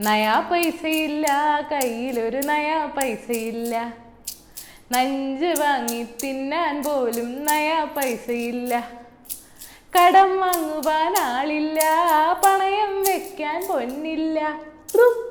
നയാ പൈസയില്ല കയ്യിലൊരു നയാ പൈസയില്ല നഞ്ച് വാങ്ങി തിന്നാൻ പോലും നയാ പൈസയില്ല കടം വാങ്ങുവാൻ ആളില്ല പണയം വെക്കാൻ പൊന്നില്ല.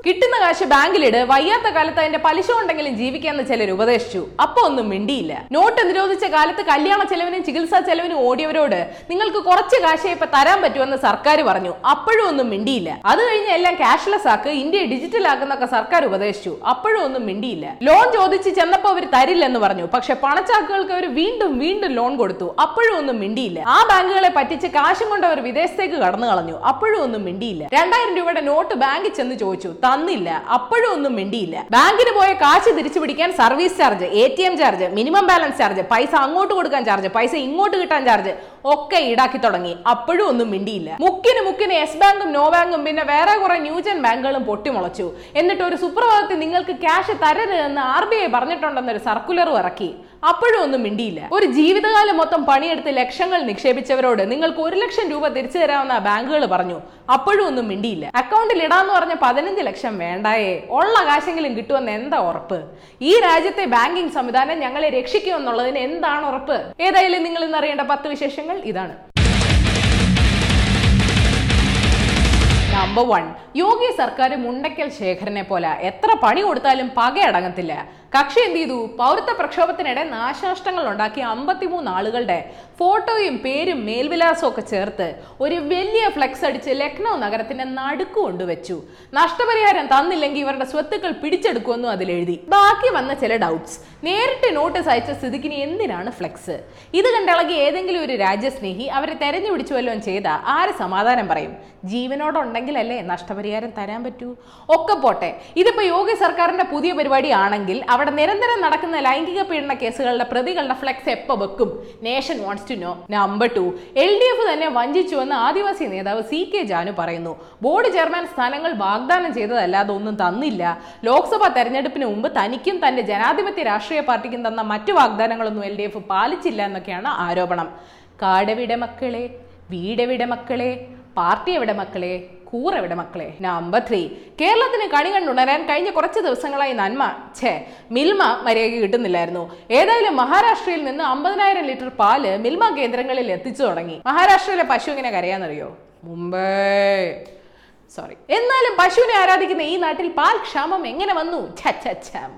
കിട്ടുന്ന കാശ് ബാങ്കിലിട് വയ്യാത്ത കാലത്ത് അതിന്റെ പലിശ ഉണ്ടെങ്കിലും ജീവിക്കാന്ന് ചിലർ ഉപദേശിച്ചു. അപ്പൊ ഒന്നും മിണ്ടിയില്ല. നോട്ട് നിരോധിച്ച കാലത്ത് കല്യാണ ചെലവിനും ചികിത്സാ ചെലവിനും ഓടിയവരോട് നിങ്ങൾക്ക് കുറച്ച് കാശേ ഇപ്പൊ തരാൻ പറ്റുമെന്ന് സർക്കാർ പറഞ്ഞു. അപ്പോഴും ഒന്നും മിണ്ടിയില്ല. അത് കഴിഞ്ഞ് എല്ലാം ക്യാഷ്ലെസ് ആക്ക് ഇന്ത്യ ഡിജിറ്റൽ ആക്കുന്നൊക്കെ സർക്കാർ ഉപദേശിച്ചു. അപ്പോഴും ഒന്നും മിണ്ടിയില്ല. ലോൺ ചോദിച്ച് ചെന്നപ്പോ അവർ തരില്ലെന്ന് പറഞ്ഞു. പക്ഷെ പണച്ചാക്കുകൾക്ക് അവർ വീണ്ടും വീണ്ടും ലോൺ കൊടുത്തു. അപ്പോഴും ഒന്നും മിണ്ടിയില്ല. ആ ബാങ്കുകളെ പറ്റിച്ച് കാശും കൊണ്ട് അവർ വിദേശത്തേക്ക് കടന്നു കളഞ്ഞു. അപ്പോഴും ഒന്നും മിണ്ടിയില്ല. രണ്ടായിരം രൂപയുടെ നോട്ട് ബാങ്കിൽ ചെന്ന് ചോദിച്ചു. തന്നില്ല. അപ്പോഴും ഒന്നും മിണ്ടിയില്ല. ബാങ്കിന് പോയ കാശ് തിരിച്ചു പിടിക്കാൻ service charge M charge minimum balance charge പൈസ അങ്ങോട്ട് കൊടുക്കാൻ ചാർജ് പൈസ ഇങ്ങോട്ട് കിട്ടാൻ ചാർജ് ഒക്കെ ഈടാക്കി തുടങ്ങി. അപ്പോഴും ഒന്നും മിണ്ടിയില്ല. മുക്കിന് മുക്കിന് യെസ് ബാങ്കും നോ ബാങ്കും പിന്നെ വേറെ കുറെ ന്യൂജൻ ബാങ്കുകളും പൊട്ടിമുളച്ചു. എന്നിട്ട് ഒരു സുപ്രഭാതത്തിൽ നിങ്ങൾക്ക് ക്യാഷ് തരരുതെന്ന് ആർ ബി ഐ പറഞ്ഞിട്ടുണ്ടെന്നൊരു സർക്കുലറും ഇറക്കി. അപ്പോഴും ഒന്നും മിണ്ടിയില്ല. ഒരു ജീവിതകാലം മൊത്തം പണിയെടുത്ത് ലക്ഷങ്ങൾ നിക്ഷേപിച്ചവരോട് നിങ്ങൾക്ക് ഒരു ലക്ഷം രൂപ തിരിച്ചു തരാമെന്ന ബാങ്കുകൾ പറഞ്ഞു. അപ്പോഴും ഒന്നും മിണ്ടിയില്ല. അക്കൗണ്ടിൽ ഇടാന്ന് പറഞ്ഞ പതിനഞ്ച് ലക്ഷം വേണ്ടായേ. ഉള്ള കാശെങ്കിലും കിട്ടുമെന്ന് എന്താ ഉറപ്പ്? ഈ രാജ്യത്തെ ബാങ്കിംഗ് സംവിധാനം ഞങ്ങളെ രക്ഷിക്കുമെന്നുള്ളതിന് എന്താണ് ഉറപ്പ്? ഏതായാലും നിങ്ങൾ ഇന്ന് അറിയേണ്ട പത്ത് വിശേഷങ്ങൾ ഇതാണ്. നമ്പർ വൺ യോഗി സർക്കാർ മുണ്ടക്കൽ ശേഖരനെ പോലെ എത്ര പണി കൊടുത്താലും പകയടങ്ങത്തില്ല. കക്ഷി എന്ത് ചെയ്തു? പൗരത്വ പ്രക്ഷോഭത്തിനിടെ നാശനഷ്ടങ്ങൾ ഉണ്ടാക്കി അമ്പത്തിമൂന്ന് ആളുകളുടെ ഫോട്ടോയും പേരും മേൽവിലാസവും ഒക്കെ ചേർത്ത് ഒരു വലിയ ഫ്ലെക്സ് അടിച്ച് ലക്നൗ നഗരത്തിന്റെ നടുക്ക് കൊണ്ടുവച്ചു. നഷ്ടപരിഹാരം തന്നില്ലെങ്കിൽ ഇവരുടെ സ്വത്തുക്കൾ പിടിച്ചെടുക്കുമെന്നും എഴുതി ബാക്കി വന്ന ചില ഡൗട്ട്സ് നേരിട്ട് നോട്ടീസ് അയച്ച സ്ഥിതിക്കിന് എന്തിനാണ് ഫ്ലെക്സ് ഇത് കണ്ടിളകി ഏതെങ്കിലും ഒരു രാജ്യസ്നേഹി അവരെ തെരഞ്ഞു പിടിച്ചു വല്ലതും ചെയ്ത ആര് സമാധാനം പറയും? ജീവനോടുണ്ടെങ്കിലല്ലേ നഷ്ടപരിഹാരം തരാൻ പറ്റൂ? ഒക്കെ പോട്ടെ. ഇതിപ്പോ യോഗി സർക്കാരിന്റെ പുതിയ പരിപാടി ആണെങ്കിൽ നിരന്തരം നടക്കുന്ന ലൈംഗിക പീഡന കേസുകളുടെ പ്രതികളുടെ ഫ്ലെക്സ് എപ്പോ വെക്കും? Nation wants to know number two L D F തന്നെ വഞ്ചിച്ചുവെന്ന് ആദിവാസി നേതാവ് സി കെ ജാനു പറയുന്നു. ബോർഡ് ചെയർമാൻ സ്ഥാനങ്ങൾ വാഗ്ദാനം ചെയ്തതല്ലാതെ ഒന്നും തന്നില്ല. ലോക്സഭാ തെരഞ്ഞെടുപ്പിന് മുമ്പ് തനിക്കും തന്റെ ജനാധിപത്യ രാഷ്ട്രീയ പാർട്ടിക്കും തന്ന മറ്റു വാഗ്ദാനങ്ങളൊന്നും എൽ ഡി എഫ് പാലിച്ചില്ല എന്നൊക്കെയാണ് ആരോപണം. കാടവിടെ മക്കളെ വീടവിടെ മക്കളെ പാർട്ടി എവിടെ മക്കളെ? കൂറെവിടെ മക്കളെ? നമ്പർ ത്രീ കേരളത്തിന് കണി കണ്ടുണരാൻ കഴിഞ്ഞ കുറച്ച് ദിവസങ്ങളായി നന്മ. ഛേ മിൽമ മര്യാദയ്ക്ക് കിട്ടുന്നില്ലായിരുന്നു. ഏതായാലും മഹാരാഷ്ട്രയിൽ നിന്ന് അമ്പതിനായിരം ലിറ്റർ പാൽ മിൽമ കേന്ദ്രങ്ങളിൽ എത്തിച്ചു തുടങ്ങി. മഹാരാഷ്ട്രയിലെ പശു എങ്ങനെ കരയാന്നറിയോ? മുംബൈ. സോറി എന്നാലും പശുവിനെ ആരാധിക്കുന്ന ഈ നാട്ടിൽ പാൽ ക്ഷാമം എങ്ങനെ വന്നു?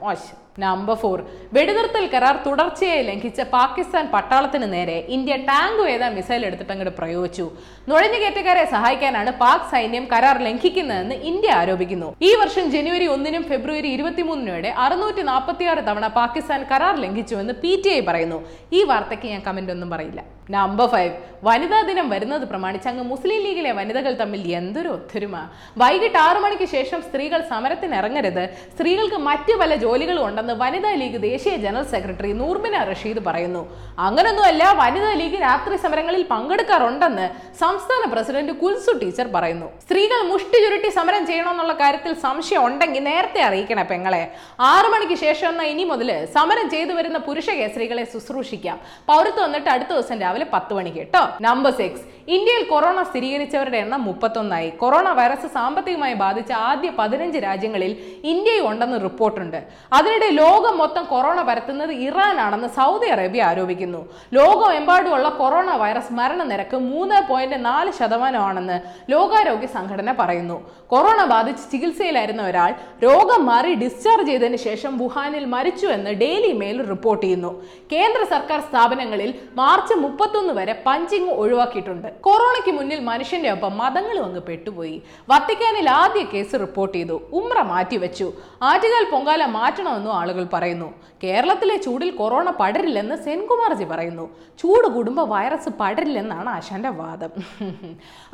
മോശം. നമ്പർ ഫോർ വെടിനിർത്തൽ കരാർ തുടർച്ചയായി ലംഘിച്ച പാകിസ്ഥാൻ പട്ടാളത്തിന് നേരെ ഇന്ത്യ ടാങ്ക് വേദ മിസൈൽ എടുത്തിട്ട് അങ്ങോട്ട് പ്രയോഗിച്ചു. നുഴഞ്ഞുകയറ്റക്കാരെ സഹായിക്കാനാണ് പാക് സൈന്യം കരാർ ലംഘിക്കുന്നതെന്ന് ഇന്ത്യ ആരോപിക്കുന്നു. ഈ വർഷം ജനുവരി ഒന്നിനും ഫെബ്രുവരി ഇരുപത്തിമൂന്നിനോടെ അറുന്നൂറ്റി നാൽപ്പത്തിയാറ് തവണ പാകിസ്ഥാൻ കരാർ ലംഘിച്ചുവെന്ന് പി ടി ഐ പറയുന്നു. ഈ വാർത്തയ്ക്ക് ഞാൻ കമന്റ് ഒന്നും പറയില്ല. നമ്പർ ഫൈവ് വനിതാ ദിനം വരുന്നത് പ്രമാണിച്ച് അങ്ങ് മുസ്ലിം ലീഗിലെ വനിതകൾ തമ്മിൽ എന്തൊരു ഒത്തൊരുമ. വൈകിട്ട് ആറു മണിക്ക് ശേഷം സ്ത്രീകൾ സമരത്തിന് ഇറങ്ങരുത്. സ്ത്രീകൾക്ക് മറ്റു പല ജോലികളും ഉണ്ടെന്ന് വനിതാ ലീഗ് ദേശീയ ജനറൽ സെക്രട്ടറി നൂർമിന റഷീദ് പറയുന്നു. അങ്ങനൊന്നുമല്ല വനിതാ ലീഗ് രാത്രി സമരങ്ങളിൽ പങ്കെടുക്കാറുണ്ടെന്ന് സംസ്ഥാന പ്രസിഡന്റ് കുൽസു ടീച്ചർ പറയുന്നു. സ്ത്രീകൾ മുഷ്ടി ചുരുട്ടി സമരം ചെയ്യണമെന്നുള്ള കാര്യത്തിൽ സംശയം ഉണ്ടെങ്കിൽ നേരത്തെ അറിയിക്കണം പെങ്ങളെ. ആറു മണിക്ക് ശേഷം എന്നാൽ ഇനി മുതൽ സമരം ചെയ്തു വരുന്ന പുരുഷ കേസരികളെ ശുശ്രൂഷിക്കാം. പൗരത്വം വന്നിട്ട് അടുത്ത ദിവസം രാവിലെ പത്ത് മണിക്ക് കേട്ടോ. നമ്പർ സിക്സ് ഇന്ത്യയിൽ കൊറോണ സ്ഥിരീകരിച്ചവരുടെ എണ്ണം മുപ്പത്തൊന്നായി. കൊറോണ വൈറസ് സാമ്പത്തികമായി ബാധിച്ച ആദ്യ പതിനഞ്ച് രാജ്യങ്ങളിൽ ഇന്ത്യയും ഉണ്ടെന്ന് റിപ്പോർട്ടുണ്ട് അതിനിടെ ലോകം മൊത്തം കൊറോണ പരത്തുന്നത് ഇറാനാണെന്ന് സൗദി അറേബ്യ ആരോപിക്കുന്നു. ലോകമെമ്പാടുമുള്ള കൊറോണ വൈറസ് മരണനിരക്ക് മൂന്ന് പോയിന്റ് നാല് ശതമാനമാണെന്ന് ലോകാരോഗ്യ സംഘടന പറയുന്നു. കൊറോണ ബാധിച്ച് ചികിത്സയിലായിരുന്ന ഒരാൾ രോഗം മാറി ഡിസ്ചാർജ് ചെയ്തതിന് ശേഷം വുഹാനിൽ മരിച്ചു എന്ന് ഡെയിലി മെയിൽ റിപ്പോർട്ട് ചെയ്യുന്നു. കേന്ദ്ര സർക്കാർ സ്ഥാപനങ്ങളിൽ മാർച്ച് മുപ്പത്തൊന്ന് വരെ പഞ്ചിങ് ഒഴിവാക്കിയിട്ടുണ്ട്. കൊറോണയ്ക്ക് മുന്നിൽ മനുഷ്യന്റെ ഒപ്പം മതങ്ങളും അങ്ങ് പെട്ടുപോയി. വത്തിക്കാനിൽ ആദ്യ കേസ് റിപ്പോർട്ട് ചെയ്തു. ഉമ്ര മാറ്റിവെച്ചു. ആറ്റുകാൽ പൊങ്കാല മാറ്റണമെന്നും ആളുകൾ പറയുന്നു. കേരളത്തിലെ ചൂടിൽ കൊറോണ പടരില്ലെന്ന് സെൻകുമാർജി പറയുന്നു. ചൂട് കൂടുമ്പോൾ വൈറസ് പടരില്ലെന്നാണ് ആശാന്റെ വാദം.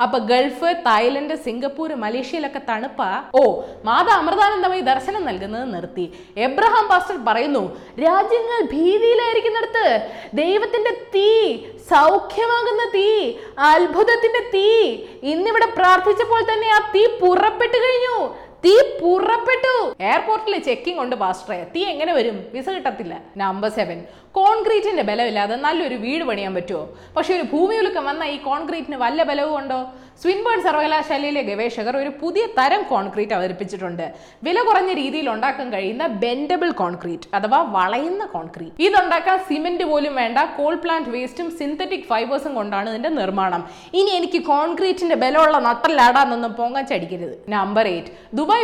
അപ്പൊ ഗൾഫ് തായ്ലൻഡ് സിംഗപ്പൂർ മലേഷ്യയിലൊക്കെ തണുപ്പ? ഓ മാതാ അമൃതാനന്ദമായി ദർശനം നൽകുന്നത് നിർത്തി. എബ്രഹാം പാസ്റ്റർ പറയുന്നു രാജ്യങ്ങൾ ഭീതിയിലായിരിക്കുന്നിടത്ത് ദൈവത്തിന്റെ തീ സൗഖ്യമാകുന്ന തീ അത്ഭുതത്തിന്റെ തീ. ഇന്നിവിടെ പ്രാർത്ഥിച്ചപ്പോൾ തന്നെ ആ തീ പുറപ്പെട്ടു കഴിഞ്ഞു. തീ പുറപ്പെട്ടു. എയർപോർട്ടിൽ ചെക്കിംഗ് ഉണ്ട് പാസ്റ്ററെ തീ എങ്ങനെ വരും? വിസ കിട്ടത്തില്ല. നമ്പർ സെവൻ കോൺക്രീറ്റിന്റെ ബലമില്ലാതെ നല്ലൊരു വീട് പണിയാൻ പറ്റുമോ? പക്ഷെ ഒരു ഭൂമിയൊലുക്കം വന്ന ഈ കോൺക്രീറ്റിന് വല്ല ബലവും ഉണ്ടോ? സ്വിൻബേൺ സർവകലാശാലയിലെ ഗവേഷകർ ഒരു പുതിയ തരം കോൺക്രീറ്റ് അവതരിപ്പിച്ചിട്ടുണ്ട്. വില കുറഞ്ഞ രീതിയിൽ ഉണ്ടാക്കാൻ കഴിയുന്ന ബെൻഡബിൾ കോൺക്രീറ്റ് അഥവാ വളയുന്ന കോൺക്രീറ്റ് ഇതുണ്ടാക്കാൻ സിമെന്റ് പോലും വേണ്ട കോൾ പ്ലാന്റ് വേസ്റ്റും സിന്തറ്റിക് ഫൈബേഴ്സും കൊണ്ടാണ് ഇതിന്റെ നിർമ്മാണം. ഇനി എനിക്ക് കോൺക്രീറ്റിന്റെ ബലമുള്ള നട്ടല്ലാടാന്നൊന്നും പൊങ്ങാൻ ചടിക്കരുത് നമ്പർ എയ്റ്റ്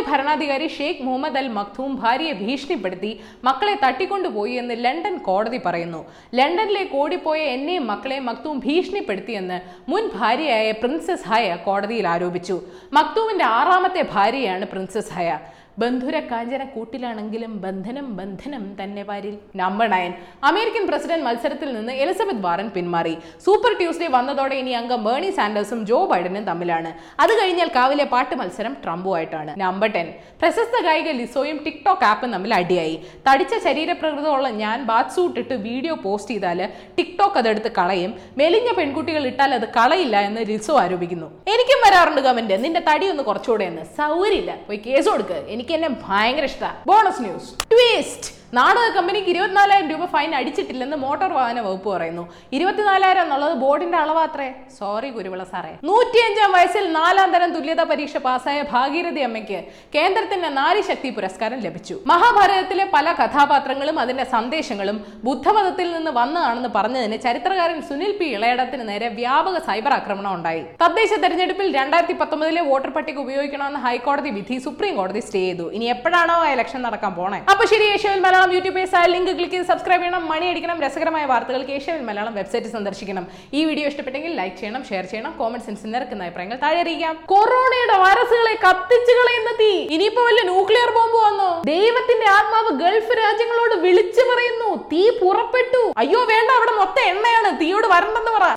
ഭരണാധികാരി ഷെയ്ഖ് മുഹമ്മദ് അൽ മക്തൂം ഭാര്യയെ ഭീഷണിപ്പെടുത്തി മക്കളെ തട്ടിക്കൊണ്ടുപോയി എന്ന് ലണ്ടൻ കോടതി പറയുന്നു. ലണ്ടനിലേക്ക് ഓടിപ്പോയ എന്നെയും മക്കളെ മക്തൂം ഭീഷണിപ്പെടുത്തിയെന്ന് മുൻ ഭാര്യയായ പ്രിൻസസ് ഹയ കോടതിയിൽ ആരോപിച്ചു. മക്തൂമിന്റെ ആറാമത്തെ ഭാര്യയാണ് പ്രിൻസസ് ഹയ. ബന്ധുര കാഞ്ചന കൂട്ടിലാണെങ്കിലും ബന്ധനം ബന്ധനം തന്നെ വാരിൽ നമ്പർ നയൻ അമേരിക്കൻ പ്രസിഡന്റ് മത്സരത്തിൽ നിന്ന് എലിസബത്ത് വാറൻ പിന്മാറി. സൂപ്പർ ട്യൂസ്ഡേ വന്നതോടെ ഇനി അംഗം ബേണി സാൻഡേഴ്സും ജോ ബൈഡനും തമ്മിലാണ്. അത് കഴിഞ്ഞാൽ കാവിലെ പാട്ട് മത്സരം ട്രംപുമായിട്ടാണ്. നമ്പർ ടെൻ പ്രശസ്ത ഗായിക ലിസോയും ടിക്ടോക്ക് ആപ്പും തമ്മിൽ അടിയായി. തടിച്ച ശരീരപ്രകൃതമുള്ള ഞാൻ ബാത്ത് സൂട്ട് ഇട്ട് വീഡിയോ പോസ്റ്റ് ചെയ്താൽ ടിക്ടോക്ക് അതെടുത്ത് കളയും. മെലിഞ്ഞ പെൺകുട്ടികൾ ഇട്ടാൽ അത് കളയില്ല എന്ന് ലിസോ ആരോപിക്കുന്നു. എനിക്കും വരാറുണ്ട് കമന്റ്. നിന്റെ തടി ഒന്ന് കുറച്ചുകൂടെ എന്ന് സൗകര്യമില്ല. പോയി കേസ് കൊടുക്ക്. എനിക്ക് എന്നെ ഭയങ്കര ഇഷ്ടമാണ് ബോണസ് ന്യൂസ് ട്വിസ്റ്റ് നാടക കമ്പനിക്ക് ഇരുപത്തിനാലായിരം രൂപ ഫൈൻ അടിച്ചിട്ടില്ലെന്ന് മോട്ടോർ വാഹന വകുപ്പ് പറയുന്നു. ഇരുപത്തിനാലായിരം എന്നുള്ളത് ബോർഡിന്റെ അളവാത്രേ സോറി കുരുവിള സാറേ. നൂറ്റിയഞ്ചാം വയസ്സിൽ നാലാം തരം തുല്യതാ പരീക്ഷ പാസ്സായ ഭാഗീരഥി അമ്മയ്ക്ക് കേന്ദ്രത്തിന്റെ നാരിശക്തി പുരസ്കാരം ലഭിച്ചു. മഹാഭാരതത്തിലെ പല കഥാപാത്രങ്ങളും അതിന്റെ സന്ദേശങ്ങളും ബുദ്ധമതത്തിൽ നിന്ന് വന്നതാണെന്ന് പറഞ്ഞതിന് ചരിത്രകാരൻ സുനിൽ പി ഇളയടത്തിന് നേരെ വ്യാപക സൈബർ ആക്രമണം ഉണ്ടായി. തദ്ദേശ തെരഞ്ഞെടുപ്പിൽ രണ്ടായിരത്തി പത്തൊമ്പതിലെ വോട്ടർ പട്ടിക ഉപയോഗിക്കണമെന്ന് ഹൈക്കോടതി വിധി സുപ്രീം കോടതി സ്റ്റേ ചെയ്തു. ഇനി എപ്പോഴാണോ ആ ഇലക്ഷൻ നടക്കാൻ പോണേ? അപ്പൊ ശരി Malayalam YouTube page link click ചെയ്ത് സബ്സ്ക്രൈബ് ചെയ്യണം. മണി അടിക്കണം. രസകരമായ വാർത്തകൾക്ക് ഏഷ്യവിൽ മലയാളം വെബ്സൈറ്റ് സന്ദർശിക്കണം. ഈ വീഡിയോ ഇഷ്ടപ്പെട്ടെങ്കിൽ ലൈക്ക് ചെയ്യണം ഷെയർ ചെയ്യണം കോമന്റ് സെൻസിൽ നിരക്കുന്ന അഭിപ്രായങ്ങൾ താഴെ അറിയിക്കാം. കൊറോണയുടെ വൈറസുകളെ കത്തിച്ചു കളയുന്ന തീ. ഇനിയിപ്പോ വല്ല ന്യൂക്ലിയർ ബോംബ് വന്നോ? ദൈവത്തിന്റെ ആത്മാവ് ഗൾഫ് രാജ്യങ്ങളോട് വിളിച്ചു പറയുന്നു. തീ പുറപ്പെട്ടു. അയ്യോ വേണ്ട അവിടെ മൊത്തം എണ്ണയാണ്. തീയോട് വരണ്ടെന്ന് പറ.